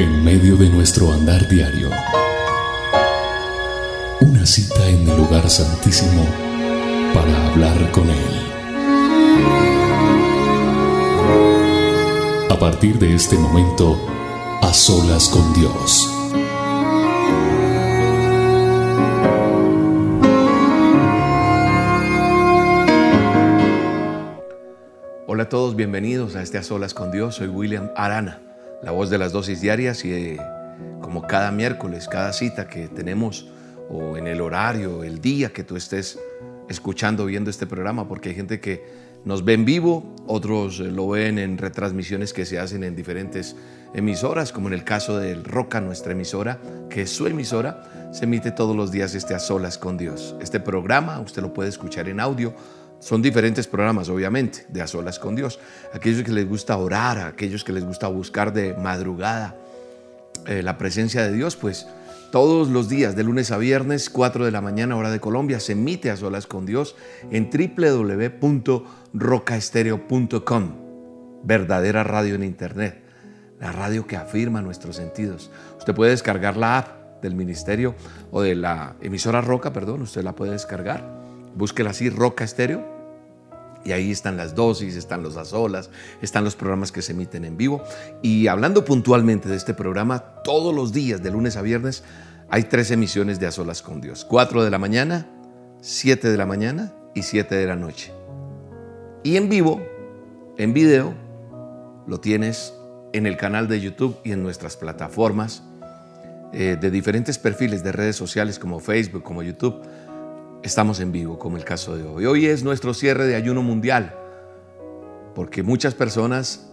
En medio de nuestro andar diario, una cita en el lugar santísimo para hablar con Él. A partir de este momento, a solas con Dios. Hola a todos, bienvenidos a este A Solas con Dios. Soy William Arana, la voz de las dosis diarias y eh, como cada miércoles, cada cita que tenemos o en el horario, el día que tú estés escuchando, viendo este programa, porque hay gente que nos ve en vivo, otros eh, lo ven en retransmisiones que se hacen en diferentes emisoras, como en el caso del Roca, nuestra emisora, que es su emisora, se emite todos los días este A Solas con Dios. Este programa usted lo puede escuchar en audio son diferentes programas, obviamente, de a solas con Dios. Aquellos que les gusta orar, aquellos que les gusta buscar de madrugada eh, la presencia de Dios, pues todos los días, de lunes a viernes, 4 de la mañana, hora de Colombia, se emite a solas con Dios en www.rocaestereo.com. Verdadera radio en Internet. La radio que afirma nuestros sentidos. Usted puede descargar la app del ministerio o de la emisora Roca, perdón, usted la puede descargar Búsquela así, Roca Estéreo. Y ahí están las dosis, están los azolas, están los programas que se emiten en vivo. Y hablando puntualmente de este programa, todos los días, de lunes a viernes, hay tres emisiones de A Solas con Dios. Cuatro de la mañana, siete de la mañana y siete de la noche. Y en vivo, en video, lo tienes en el canal de YouTube y en nuestras plataformas eh, de diferentes perfiles de redes sociales como Facebook, como YouTube estamos en vivo, como el caso de hoy. Hoy es nuestro cierre de ayuno mundial, porque muchas personas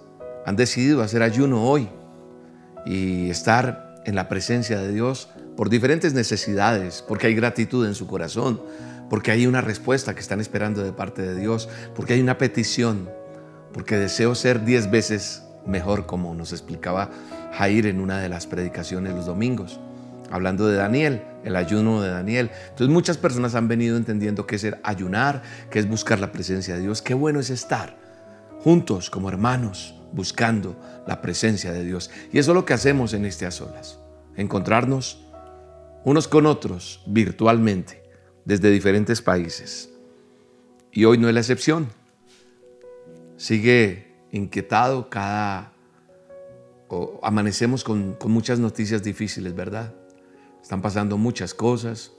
han decidido hacer ayuno hoy y estar en la presencia de Dios por diferentes necesidades, porque hay gratitud en su corazón, porque hay una respuesta que están esperando de parte de Dios, porque hay una petición, porque deseo ser diez veces mejor, como nos explicaba Jair en una de las predicaciones los domingos hablando de Daniel, el ayuno de Daniel. Entonces muchas personas han venido entendiendo qué es ayunar, qué es buscar la presencia de Dios. Qué bueno es estar juntos como hermanos buscando la presencia de Dios. Y eso es lo que hacemos en este a solas. Encontrarnos unos con otros virtualmente desde diferentes países. Y hoy no es la excepción. Sigue inquietado cada... Amanecemos con muchas noticias difíciles, ¿verdad? Están pasando muchas cosas.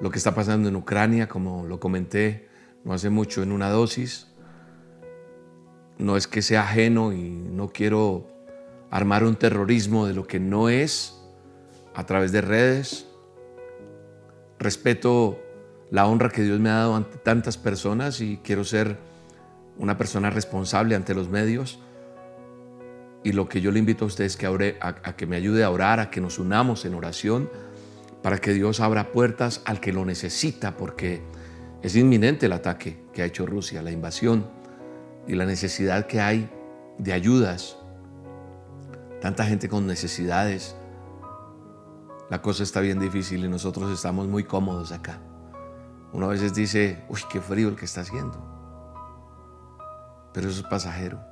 Lo que está pasando en Ucrania, como lo comenté no hace mucho en una dosis, no es que sea ajeno y no quiero armar un terrorismo de lo que no es a través de redes. Respeto la honra que Dios me ha dado ante tantas personas y quiero ser una persona responsable ante los medios y lo que yo le invito a ustedes es que a, que me ayude a orar, a que nos unamos en oración, para que Dios abra puertas al que lo necesita, porque es inminente el ataque que ha hecho Rusia, la invasión y la necesidad que hay de ayudas. Tanta gente con necesidades. La cosa está bien difícil y nosotros estamos muy cómodos acá. Uno a veces dice, uy, qué frío el que está haciendo. Pero eso es pasajero.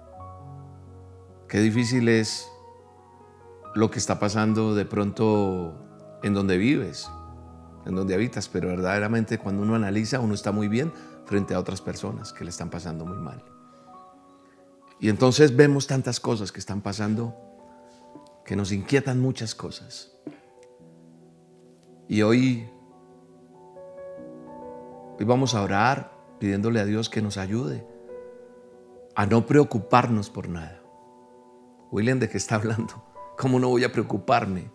Qué difícil es lo que está pasando de pronto en donde vives, en donde habitas, pero verdaderamente cuando uno analiza, uno está muy bien frente a otras personas que le están pasando muy mal. Y entonces vemos tantas cosas que están pasando que nos inquietan muchas cosas. Y hoy, hoy vamos a orar pidiéndole a Dios que nos ayude a no preocuparnos por nada William, ¿de qué está hablando? ¿Cómo no voy a preocuparme?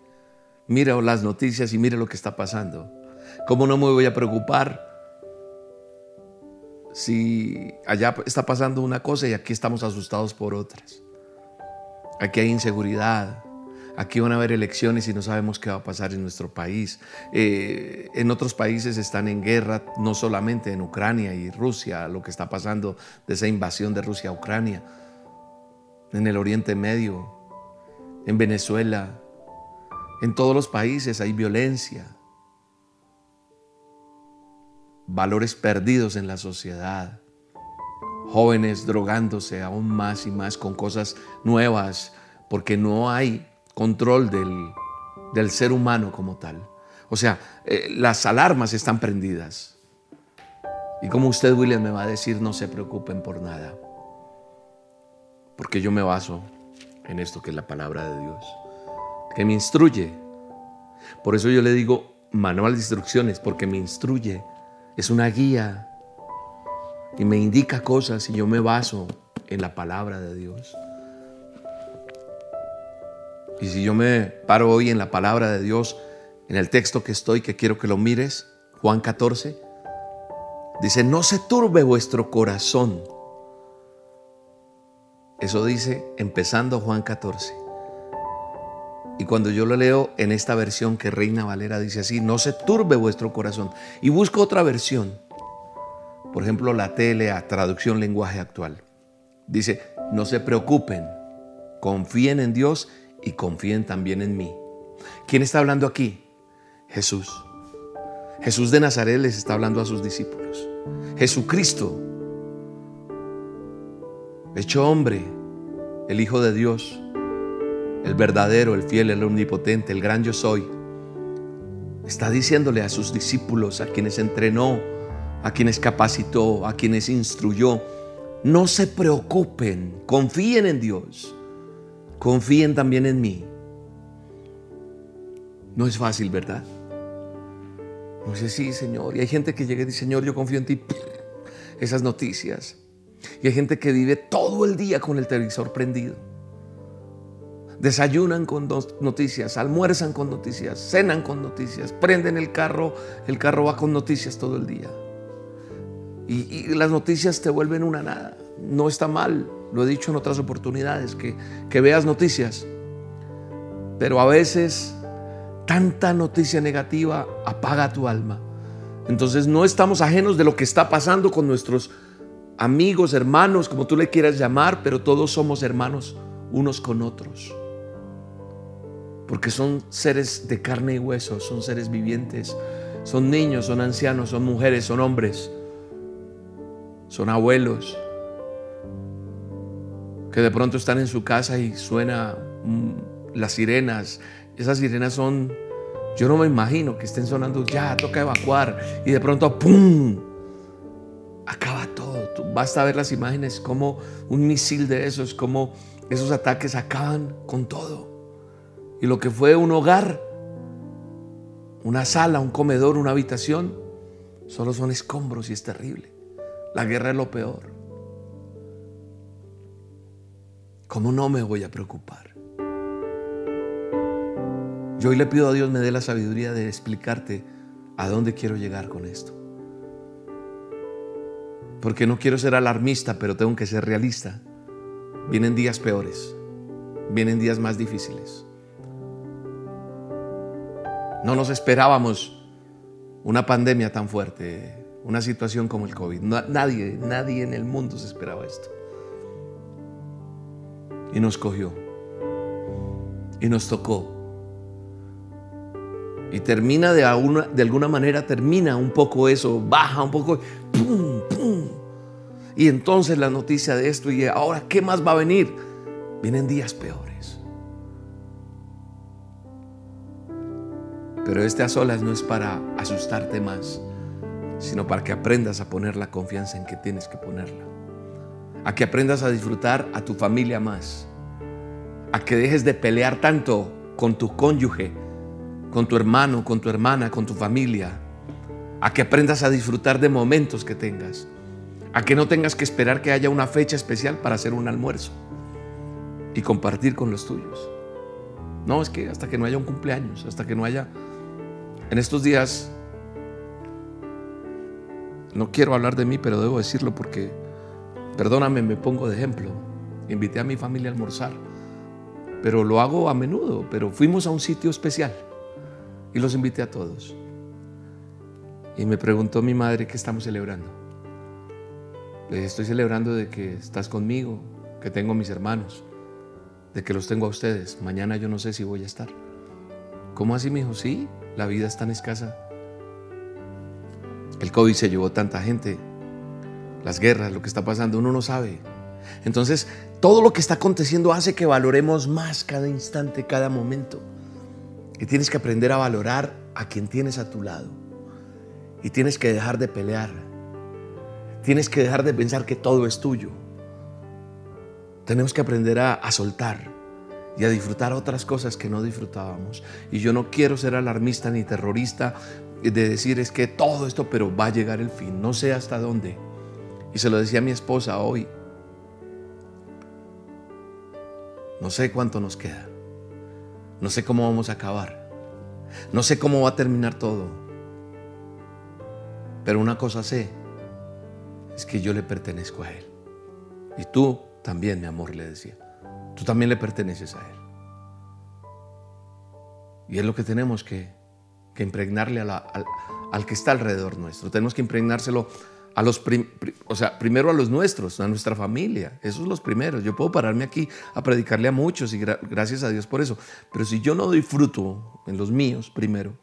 Mira las noticias y mire lo que está pasando. ¿Cómo no me voy a preocupar si allá está pasando una cosa y aquí estamos asustados por otras? Aquí hay inseguridad. Aquí van a haber elecciones y no sabemos qué va a pasar en nuestro país. Eh, en otros países están en guerra, no solamente en Ucrania y Rusia, lo que está pasando de esa invasión de Rusia a Ucrania en el Oriente Medio, en Venezuela, en todos los países hay violencia, valores perdidos en la sociedad, jóvenes drogándose aún más y más con cosas nuevas, porque no hay control del, del ser humano como tal. O sea, eh, las alarmas están prendidas. Y como usted, William, me va a decir, no se preocupen por nada. Porque yo me baso en esto que es la palabra de Dios, que me instruye. Por eso yo le digo manual de instrucciones, porque me instruye. Es una guía y me indica cosas y yo me baso en la palabra de Dios. Y si yo me paro hoy en la palabra de Dios, en el texto que estoy, que quiero que lo mires, Juan 14, dice, no se turbe vuestro corazón. Eso dice empezando Juan 14. Y cuando yo lo leo en esta versión que Reina Valera dice así, no se turbe vuestro corazón. Y busco otra versión. Por ejemplo, la TLA, traducción lenguaje actual. Dice, no se preocupen, confíen en Dios y confíen también en mí. ¿Quién está hablando aquí? Jesús. Jesús de Nazaret les está hablando a sus discípulos. Jesucristo, hecho hombre, el Hijo de Dios, el verdadero, el fiel, el omnipotente, el gran yo soy, está diciéndole a sus discípulos, a quienes entrenó, a quienes capacitó, a quienes instruyó, no se preocupen, confíen en Dios, confíen también en mí. No es fácil, ¿verdad? No dice, sí, Señor. Y hay gente que llega y dice, Señor, yo confío en ti. Esas noticias. Y hay gente que vive todo el día con el televisor prendido. Desayunan con noticias, almuerzan con noticias, cenan con noticias, prenden el carro, el carro va con noticias todo el día. Y, las noticias te vuelven una nada. No está mal, lo he dicho en otras oportunidades, que, que veas noticias. Pero a veces tanta noticia negativa apaga tu alma. Entonces no estamos ajenos de lo que está pasando con nuestros amigos, hermanos, como tú le quieras llamar, pero todos somos hermanos unos con otros. Porque son seres de carne y hueso, son seres vivientes, son niños, son ancianos, son mujeres, son hombres, son abuelos, que de pronto están en su casa y suena mm, las sirenas, esas sirenas son, yo no me imagino que estén sonando, ya, toca evacuar. Y de pronto, ¡pum! Acaba todo. Basta ver las imágenes, como un misil de esos, como esos ataques acaban con todo. Y lo que fue un hogar, una sala, un comedor, una habitación, solo son escombros y es terrible. La guerra es lo peor. ¿Cómo no me voy a preocupar? Yo hoy le pido a Dios me dé la sabiduría de explicarte a dónde quiero llegar con esto. Porque no quiero ser alarmista, pero tengo que ser realista. Vienen días peores, vienen días más difíciles. No nos esperábamos una pandemia tan fuerte, una situación como el COVID. Nadie, nadie en el mundo se esperaba esto. Y nos cogió. Y nos tocó. Y termina de alguna, de alguna manera, termina un poco eso, baja un poco, ¡pum! Y entonces la noticia de esto, y ahora, ¿qué más va a venir? Vienen días peores. Pero este a solas no es para asustarte más, sino para que aprendas a poner la confianza en que tienes que ponerla. A que aprendas a disfrutar a tu familia más. A que dejes de pelear tanto con tu cónyuge con tu hermano, con tu hermana, con tu familia, a que aprendas a disfrutar de momentos que tengas, a que no tengas que esperar que haya una fecha especial para hacer un almuerzo y compartir con los tuyos. No, es que hasta que no haya un cumpleaños, hasta que no haya... En estos días, no quiero hablar de mí, pero debo decirlo porque, perdóname, me pongo de ejemplo. Invité a mi familia a almorzar, pero lo hago a menudo, pero fuimos a un sitio especial y los invité a todos. Y me preguntó mi madre qué estamos celebrando. Le estoy celebrando de que estás conmigo, que tengo mis hermanos, de que los tengo a ustedes. Mañana yo no sé si voy a estar. ¿Cómo así, mi hijo? Sí, la vida es tan escasa. El COVID se llevó tanta gente, las guerras, lo que está pasando, uno no sabe. Entonces, todo lo que está aconteciendo hace que valoremos más cada instante, cada momento. Y tienes que aprender a valorar a quien tienes a tu lado. Y tienes que dejar de pelear. Tienes que dejar de pensar que todo es tuyo. Tenemos que aprender a, soltar y a disfrutar otras cosas que no disfrutábamos. Y yo no quiero ser alarmista ni terrorista de decir es que todo esto, pero va a llegar el fin, no sé hasta dónde. Y se lo decía a mi esposa hoy. No sé cuánto nos queda. No sé cómo vamos a acabar. No sé cómo va a terminar todo. Pero una cosa sé, es que yo le pertenezco a Él. Y tú también, mi amor, le decía. Tú también le perteneces a Él. Y es lo que tenemos que, impregnarle al, al, que está alrededor nuestro. Tenemos que impregnárselo a los, o sea, primero a los nuestros, a nuestra familia. Esos son los primeros. Yo puedo pararme aquí a predicarle a muchos y gracias a Dios por eso. Pero si yo no doy fruto en los míos primero,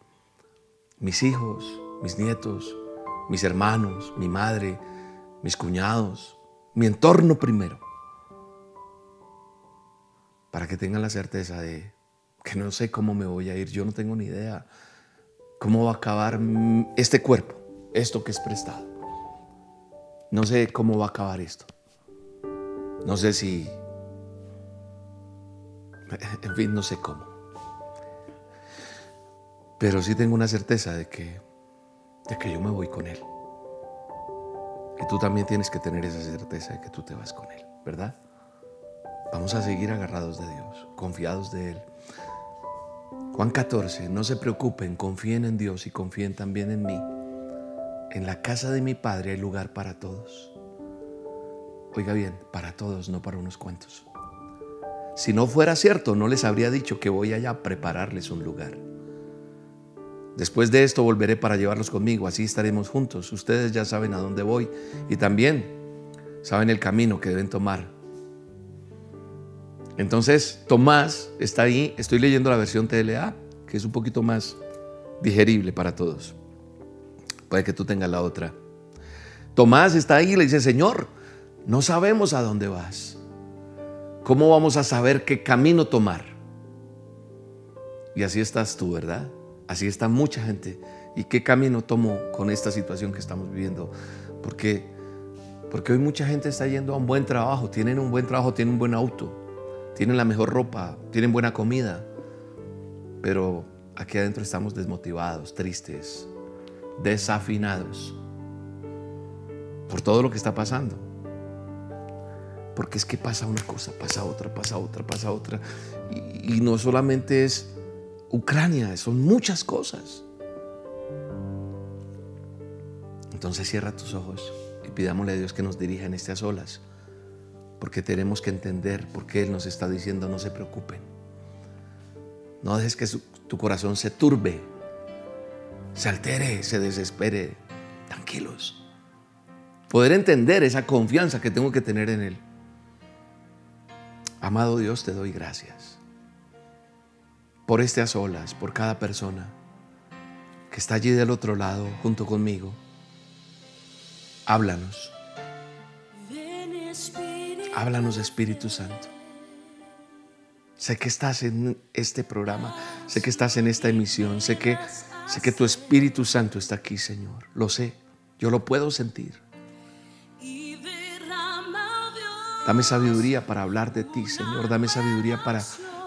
mis hijos, mis nietos, mis hermanos, mi madre, mis cuñados, mi entorno primero, para que tengan la certeza de que no sé cómo me voy a ir, yo no tengo ni idea cómo va a acabar este cuerpo, esto que es prestado. No sé cómo va a acabar esto. No sé si... En fin, no sé cómo. Pero sí tengo una certeza de que, de que yo me voy con Él. Tú también tienes que tener esa certeza de que tú te vas con Él, ¿verdad? Vamos a seguir agarrados de Dios, confiados de Él. Juan 14, no se preocupen, confíen en Dios y confíen también en mí. En la casa de mi Padre hay lugar para todos. Oiga bien, para todos, no para unos cuantos. Si no fuera cierto, no les habría dicho que voy allá a prepararles un lugar. Después de esto volveré para llevarlos conmigo, así estaremos juntos. Ustedes ya saben a dónde voy y también saben el camino que deben tomar entonces, Tomás está ahí, estoy leyendo la versión TLA, que es un poquito más digerible para todos. Puede que tú tengas la otra. Tomás está ahí y le dice, Señor, no sabemos a dónde vas. ¿Cómo vamos a saber qué camino tomar? Y así estás tú, ¿verdad? Así está mucha gente. ¿Y qué camino tomo con esta situación que estamos viviendo? Porque, porque hoy mucha gente está yendo a un buen trabajo, tienen un buen trabajo, tienen un buen auto, tienen la mejor ropa, tienen buena comida, pero aquí adentro estamos desmotivados, tristes, desafinados por todo lo que está pasando. Porque es que pasa una cosa, pasa otra, pasa otra, pasa otra. Y, y no solamente es Ucrania, son muchas cosas. Entonces cierra tus ojos y pidámosle a Dios que nos dirija en estas olas porque tenemos que entender por qué Él nos está diciendo no se preocupen. No dejes que tu corazón se turbe, se altere, se desespere. Tranquilos. Poder entender esa confianza que tengo que tener en Él. Amado Dios, te doy gracias por estas olas, por cada persona que está allí del otro lado junto conmigo. Háblanos. Háblanos, Espíritu Santo. Sé que estás en este programa, sé que estás en esta emisión, sé que, sé que tu Espíritu Santo está aquí, Señor. Lo sé, yo lo puedo sentir. Dame sabiduría para hablar de ti, Señor. Dame sabiduría para,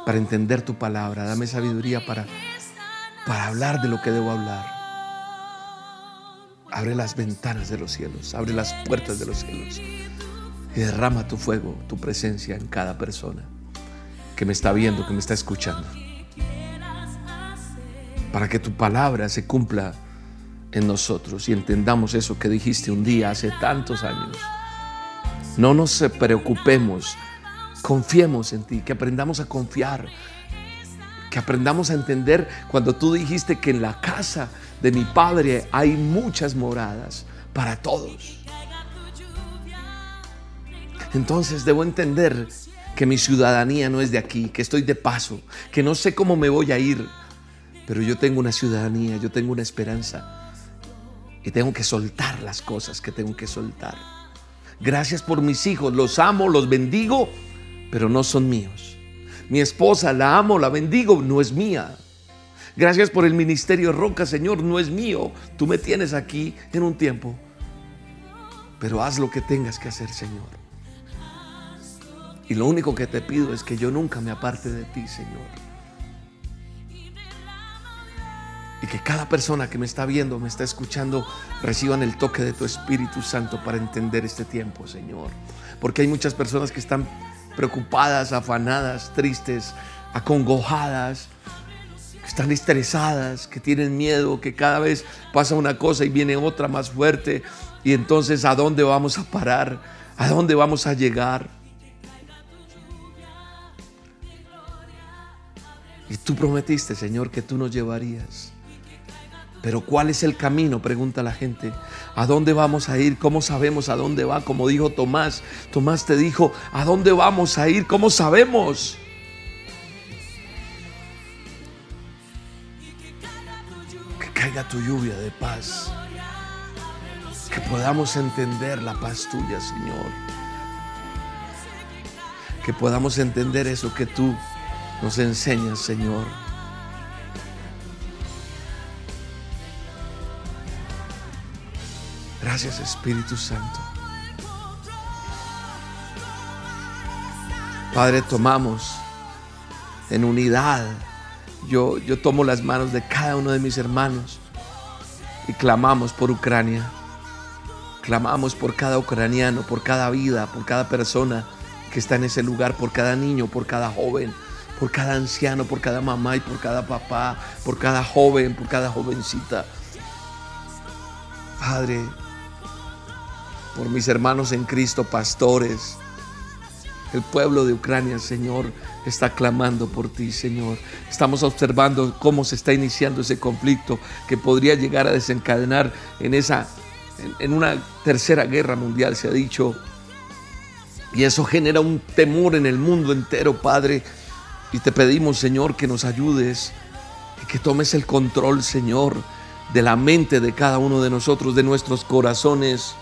para entender tu palabra. Dame sabiduría para, para hablar de lo que debo hablar. Abre las ventanas de los cielos, abre las puertas de los cielos y derrama tu fuego, tu presencia en cada persona que me está viendo, que me está escuchando. Para que tu palabra se cumpla en nosotros y entendamos eso que dijiste un día hace tantos años. No nos preocupemos, confiemos en ti, que aprendamos a confiar, que aprendamos a entender cuando tú dijiste que en la casa de mi Padre hay muchas moradas para todos. Entonces debo entender que mi ciudadanía no es de aquí, que estoy de paso, que no sé cómo me voy a ir, pero yo tengo una ciudadanía, yo tengo una esperanza y tengo que soltar las cosas que tengo que soltar. Gracias por mis hijos, los amo, los bendigo, pero no son míos. Mi esposa, la amo, la bendigo, no es mía. Gracias por el ministerio Roca, Señor, no es mío. Tú me tienes aquí en un tiempo. Pero haz lo que tengas que hacer, Señor. Y lo único que te pido es que yo nunca me aparte de ti, Señor. Y que cada persona que me está viendo, me está escuchando, reciban el toque de tu Espíritu Santo para entender este tiempo, Señor. Porque hay muchas personas que están preocupadas, afanadas, tristes, acongojadas, que están estresadas, que tienen miedo, que cada vez pasa una cosa y viene otra más fuerte. Y entonces, ¿a dónde vamos a parar? ¿A dónde vamos a llegar? Y tú prometiste, Señor, que tú nos llevarías. Pero ¿cuál es el camino? Pregunta la gente. ¿A dónde vamos a ir? ¿Cómo sabemos a dónde va? Como dijo Tomás. Tomás te dijo, ¿a dónde vamos a ir? ¿Cómo sabemos? Que caiga tu lluvia de paz. Que podamos entender la paz tuya, Señor. Que podamos entender eso que tú nos enseñas, Señor. Gracias Espíritu Santo. Padre, tomamos en unidad. Yo, yo tomo las manos de cada uno de mis hermanos y clamamos por Ucrania. Clamamos por cada ucraniano, por cada vida, por cada persona que está en ese lugar, por cada niño, por cada joven, por cada anciano, por cada mamá y por cada papá, por cada joven, por cada jovencita. Padre, por mis hermanos en Cristo, pastores. El pueblo de Ucrania, Señor, está clamando por ti, Señor. Estamos observando cómo se está iniciando ese conflicto que podría llegar a desencadenar en esa en, una tercera guerra mundial, se ha dicho. Y eso genera un temor en el mundo entero, Padre. Y te pedimos, Señor, que nos ayudes y que tomes el control, Señor, de la mente de cada uno de nosotros, de nuestros corazones.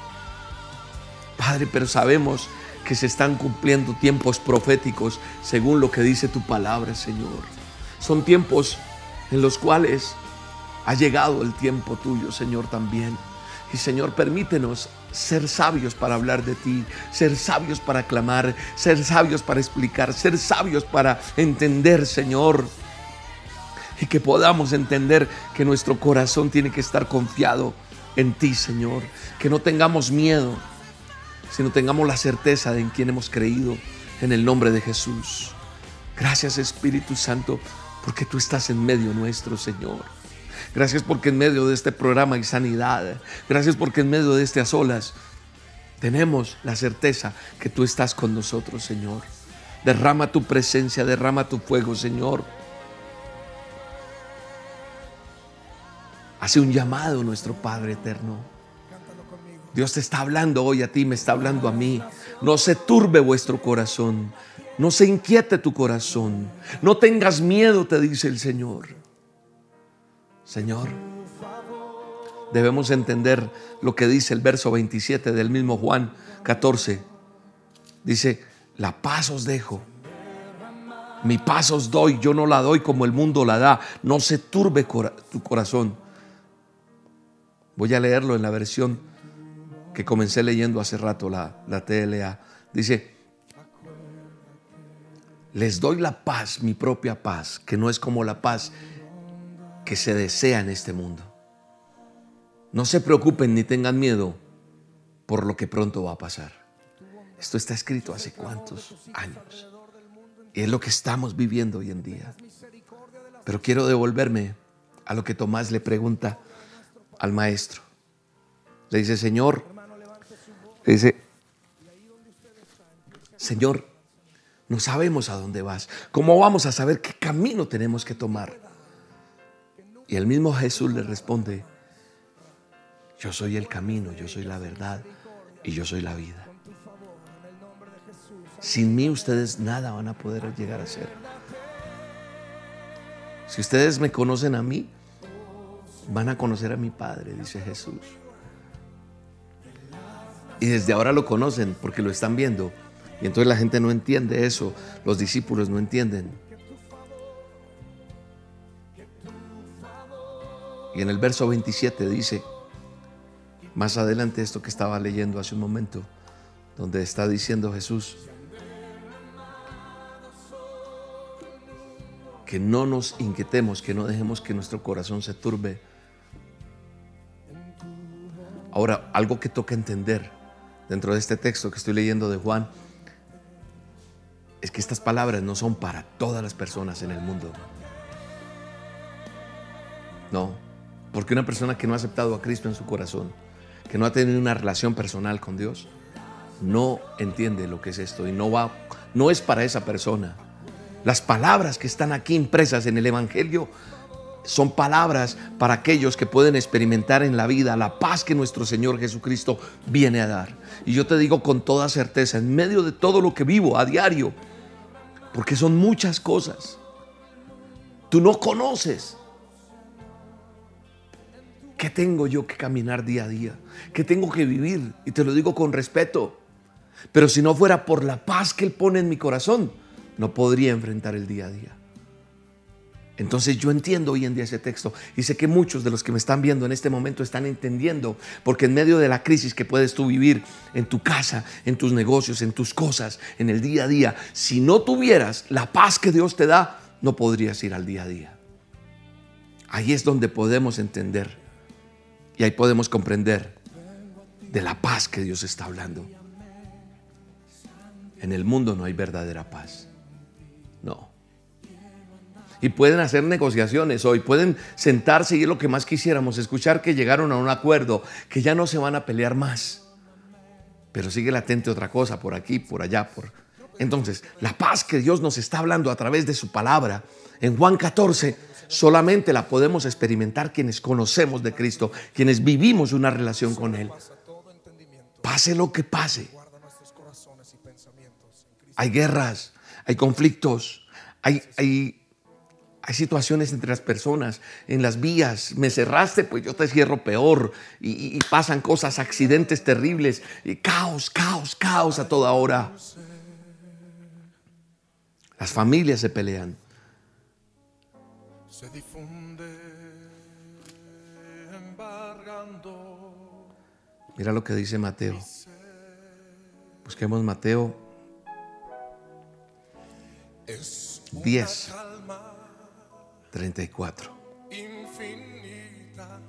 Padre, pero sabemos que se están cumpliendo tiempos proféticos según lo que dice tu palabra, Señor. Son tiempos en los cuales ha llegado el tiempo tuyo, Señor, también. Y Señor, permítenos ser sabios para hablar de ti, ser sabios para clamar, ser sabios para explicar, ser sabios para entender, Señor. Y que podamos entender que nuestro corazón tiene que estar confiado en ti, Señor. Que no tengamos miedo, sino tengamos la certeza de en quien hemos creído en el nombre de Jesús. Gracias Espíritu Santo, porque tú estás en medio nuestro, Señor. Gracias porque en medio de este programa hay sanidad. Gracias porque en medio de estas olas tenemos la certeza que tú estás con nosotros, Señor. Derrama tu presencia, derrama tu fuego, Señor. Hace un llamado nuestro Padre eterno Dios te está hablando hoy a ti, me está hablando a mí. No se turbe vuestro corazón. No se inquiete tu corazón. No tengas miedo, te dice el Señor. Señor, debemos entender lo que dice el verso 27 del mismo Juan 14. Dice, la paz os dejo. Mi paz os doy, yo no la doy como el mundo la da. No se turbe tu corazón. Voy a leerlo en la versión que comencé leyendo hace rato, la, la TLA. Dice, les doy la paz, mi propia paz, que no es como la paz que se desea en este mundo. No se preocupen ni tengan miedo por lo que pronto va a pasar. Esto está escrito hace cuántos años. Y es lo que estamos viviendo hoy en día. Pero quiero devolverme a lo que Tomás le pregunta al maestro. Le dice, Señor, Dice, Señor, no sabemos a dónde vas. ¿Cómo vamos a saber qué camino tenemos que tomar? Y el mismo Jesús le responde, yo soy el camino, yo soy la verdad y yo soy la vida. Sin mí ustedes nada van a poder llegar a ser. Si ustedes me conocen a mí, van a conocer a mi Padre, dice Jesús. Y desde ahora lo conocen porque lo están viendo Y entonces la gente no entiende eso, los discípulos no entienden. Y en el verso 27 dice, más adelante esto que estaba leyendo hace un momento, donde está diciendo Jesús, que no nos inquietemos, que no dejemos que nuestro corazón se turbe. Ahora, algo que toca entender dentro de este texto que estoy leyendo de Juan, es que estas palabras no son para todas las personas en el mundo. No, porque una persona que no ha aceptado a Cristo en su corazón, que no ha tenido una relación personal con Dios, no entiende lo que es esto y no va, no es para esa persona. Las palabras que están aquí impresas en el Evangelio son palabras para aquellos que pueden experimentar en la vida la paz que nuestro Señor Jesucristo viene a dar. Y yo te digo con toda certeza, en medio de todo lo que vivo a diario, porque son muchas cosas, tú no conoces ¿Qué tengo yo que caminar día a día? ¿Qué tengo que vivir? Y te lo digo con respeto. Pero si no fuera por la paz que Él pone en mi corazón, no podría enfrentar el día a día. Entonces yo entiendo hoy en día ese texto y sé que muchos de los que me están viendo en este momento están entendiendo, porque en medio de la crisis que puedes tú vivir en tu casa, en tus negocios, en tus cosas, en el día a día, si no tuvieras la paz que Dios te da, no podrías ir al día a día. Ahí es donde podemos entender y ahí podemos comprender de la paz que Dios está hablando. En el mundo no hay verdadera paz. No. Y pueden hacer negociaciones hoy, pueden sentarse y es lo que más quisiéramos, escuchar que llegaron a un acuerdo, que ya no se van a pelear más. Pero sigue latente otra cosa por aquí, por allá, por... Entonces, la paz que Dios nos está hablando a través de su palabra, en Juan 14, solamente la podemos experimentar quienes conocemos de Cristo, quienes vivimos una relación con Él. Pase lo que pase. Hay guerras, hay conflictos, hay, hay, hay situaciones entre las personas, en las vías. Me cerraste, pues yo te cierro peor. Y, y pasan cosas, accidentes terribles, y caos, caos, caos a toda hora. Las familias se pelean se difunde embargando. Mira lo que dice Mateo. Busquemos Mateo 10, 34. Infinita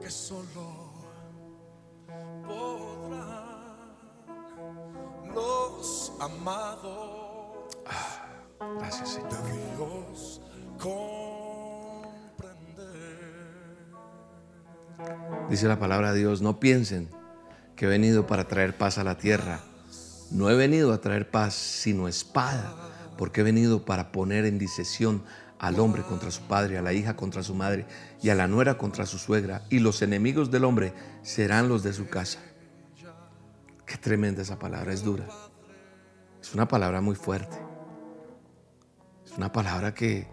que solo podrá los amados. Ah. Gracias, Señor. Dice la palabra de Dios, no piensen que he venido para traer paz a la tierra. No he venido a traer paz, sino espada, porque he venido para poner en disesión al hombre contra su padre, a la hija contra su madre y a la nuera contra su suegra, y los enemigos del hombre serán los de su casa. Qué tremenda esa palabra, es dura. Es una palabra muy fuerte. Una palabra que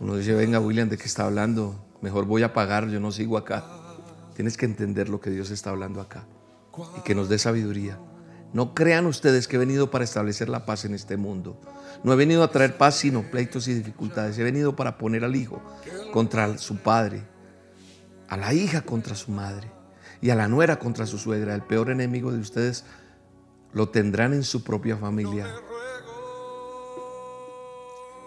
uno dice, venga William, ¿de qué está hablando? Mejor voy a pagar, yo no sigo acá. Tienes que entender lo que Dios está hablando acá y que nos dé sabiduría. No crean ustedes que he venido para establecer la paz en este mundo. No he venido a traer paz sino pleitos y dificultades. He venido para poner al hijo contra su padre, a la hija contra su madre y a la nuera contra su suegra. El peor enemigo de ustedes lo tendrán en su propia familia.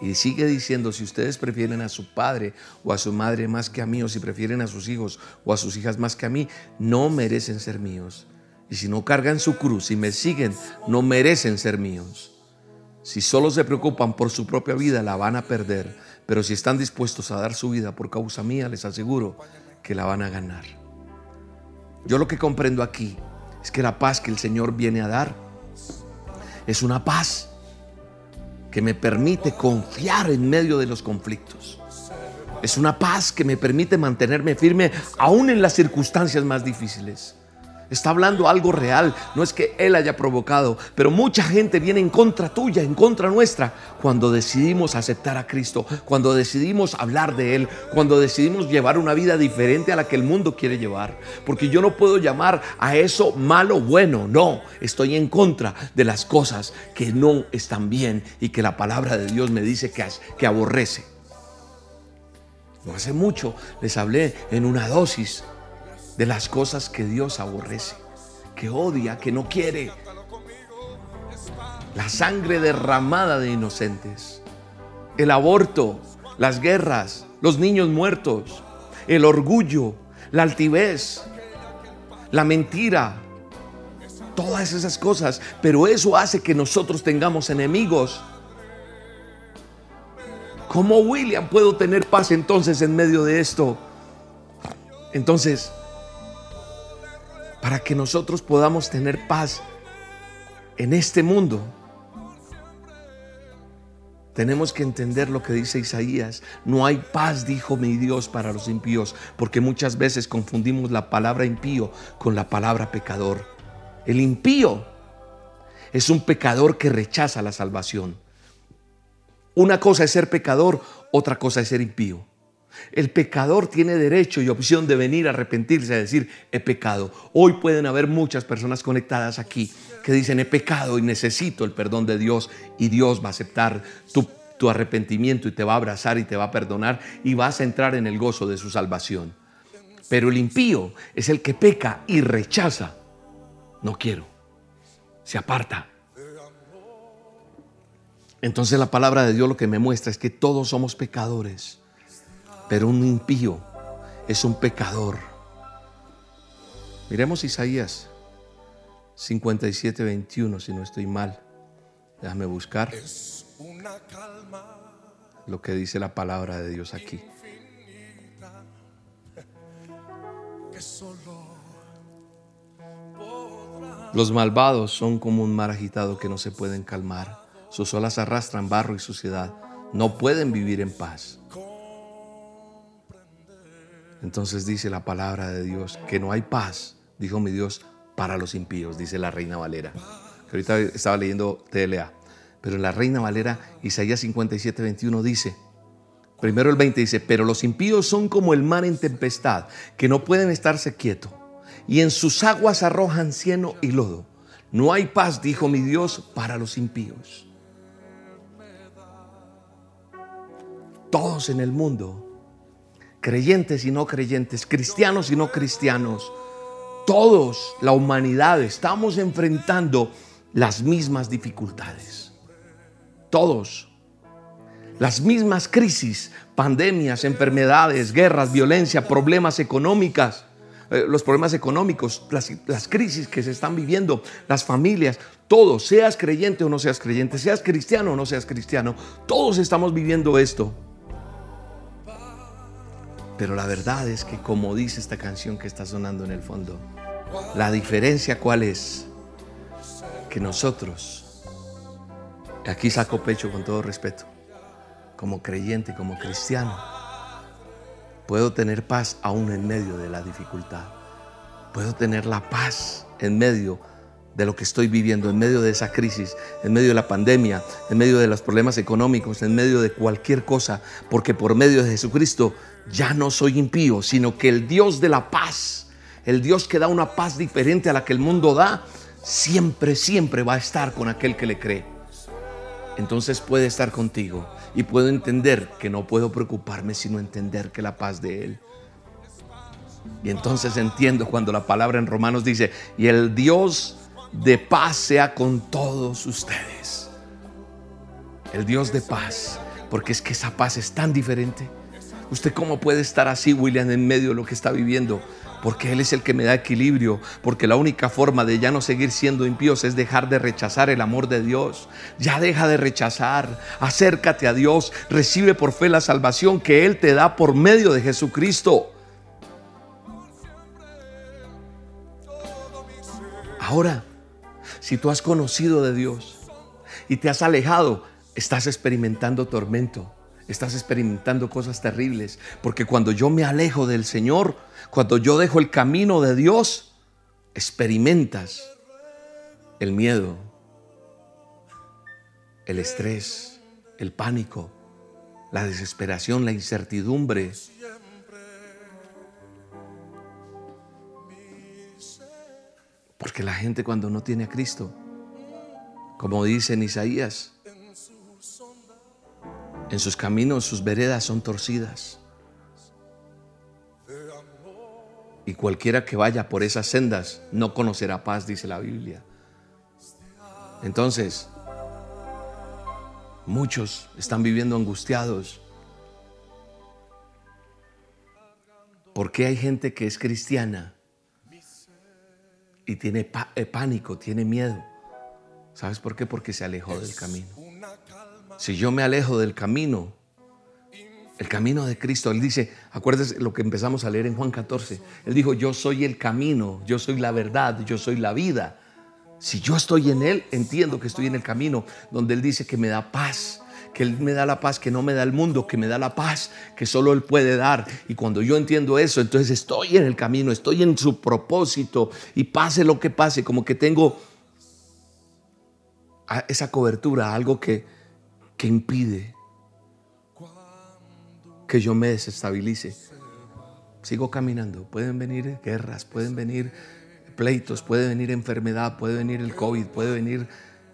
Y sigue diciendo, si ustedes prefieren a su padre o a su madre más que a mí, o si prefieren a sus hijos o a sus hijas más que a mí, no merecen ser míos. Y si no cargan su cruz y me siguen, no merecen ser míos. Si solo se preocupan por su propia vida, la van a perder. Pero si están dispuestos a dar su vida por causa mía, les aseguro que la van a ganar. Yo lo que comprendo aquí es que la paz que el Señor viene a dar es una paz que me permite confiar en medio de los conflictos. Es una paz que me permite mantenerme firme aún en las circunstancias más difíciles. Está hablando algo real, no es que Él haya provocado, pero mucha gente viene en contra tuya, en contra nuestra, cuando decidimos aceptar a Cristo, cuando decidimos hablar de Él, cuando decidimos llevar una vida diferente a la que el mundo quiere llevar. Porque yo no puedo llamar a eso malo bueno, no, estoy en contra de las cosas que no están bien y que la palabra de Dios me dice que, aborrece. No hace mucho les hablé en una dosis de las cosas que Dios aborrece, que odia, que no quiere. La sangre derramada de inocentes, el aborto, las guerras, los niños muertos, el orgullo, la altivez, la mentira, todas esas cosas, pero eso hace que nosotros tengamos enemigos. ¿Cómo William puedo tener paz entonces en medio de esto? Entonces, para que nosotros podamos tener paz en este mundo, tenemos que entender lo que dice Isaías. No hay paz, dijo mi Dios, para los impíos, porque muchas veces confundimos la palabra impío con la palabra pecador. El impío es un pecador que rechaza la salvación. Una cosa es ser pecador, otra cosa es ser impío. El pecador tiene derecho y opción de venir a arrepentirse, a decir, he pecado. Hoy pueden haber muchas personas conectadas aquí que dicen, he pecado y necesito el perdón de Dios y Dios va a aceptar tu, tu arrepentimiento y te va a abrazar y te va a perdonar y vas a entrar en el gozo de su salvación. Pero el impío es el que peca y rechaza. No quiero. Se aparta. Entonces la palabra de Dios lo que me muestra es que todos somos pecadores pero un impío es un pecador. Miremos Isaías 57, 21, si no estoy mal. Déjame buscar lo que dice la palabra de Dios aquí. Los malvados son como un mar agitado que no se pueden calmar. Sus olas arrastran barro y suciedad. No pueden vivir en paz. Entonces dice la palabra de Dios que no hay paz, dijo mi Dios, para los impíos, dice la Reina Valera. Que ahorita estaba leyendo TLA. Pero la Reina Valera, Isaías 57, 21 dice, primero el 20 dice, pero los impíos son como el mar en tempestad, que no pueden estarse quietos, y en sus aguas arrojan cieno y lodo. No hay paz, dijo mi Dios, para los impíos. Todos en el mundo creyentes y no creyentes, cristianos y no cristianos, todos, la humanidad, estamos enfrentando las mismas dificultades. Todos. Las mismas crisis, pandemias, enfermedades, guerras, violencia, problemas económicas, eh, los problemas económicos, las, las crisis que se están viviendo, las familias, todos, seas creyente o no seas creyente, seas cristiano o no seas cristiano, todos estamos viviendo esto. Pero la verdad es que como dice esta canción que está sonando en el fondo, la diferencia cuál es? Que nosotros, aquí saco pecho con todo respeto, como creyente, como cristiano, puedo tener paz aún en medio de la dificultad. Puedo tener la paz en medio de lo que estoy viviendo, en medio de esa crisis, en medio de la pandemia, en medio de los problemas económicos, en medio de cualquier cosa, porque por medio de Jesucristo ya no soy impío, sino que el Dios de la paz, el Dios que da una paz diferente a la que el mundo da, siempre, siempre va a estar con aquel que le cree. Entonces puede estar contigo y puedo entender que no puedo preocuparme sino entender que la paz de Él. Y entonces entiendo cuando la palabra en Romanos dice, y el Dios de paz sea con todos ustedes. El Dios de paz, porque es que esa paz es tan diferente. ¿Usted cómo puede estar así, William, en medio de lo que está viviendo? Porque Él es el que me da equilibrio, porque la única forma de ya no seguir siendo impíos es dejar de rechazar el amor de Dios. Ya deja de rechazar, acércate a Dios, recibe por fe la salvación que Él te da por medio de Jesucristo. Ahora, si tú has conocido de Dios y te has alejado, estás experimentando tormento, estás experimentando cosas terribles, porque cuando yo me alejo del Señor, cuando yo dejo el camino de Dios, experimentas el miedo, el estrés, el pánico, la desesperación, la incertidumbre. Porque la gente cuando no tiene a Cristo, como dice en Isaías, en sus caminos, sus veredas son torcidas. Y cualquiera que vaya por esas sendas no conocerá paz, dice la Biblia. Entonces, muchos están viviendo angustiados. ¿Por qué hay gente que es cristiana y tiene eh, pánico, tiene miedo? ¿Sabes por qué? Porque se alejó del camino. Si yo me alejo del camino, el camino de Cristo. Él dice, acuérdense lo que empezamos a leer en Juan 14. Él dijo, yo soy el camino, yo soy la verdad, yo soy la vida. Si yo estoy en Él, entiendo que estoy en el camino donde Él dice que me da paz, que Él me da la paz que no me da el mundo, que me da la paz que solo Él puede dar. Y cuando yo entiendo eso, entonces estoy en el camino, estoy en su propósito y pase lo que pase, como que tengo esa cobertura, algo que, que impide que yo me desestabilice. Sigo caminando. Pueden venir guerras, pueden venir pleitos, puede venir enfermedad, puede venir el COVID, puede venir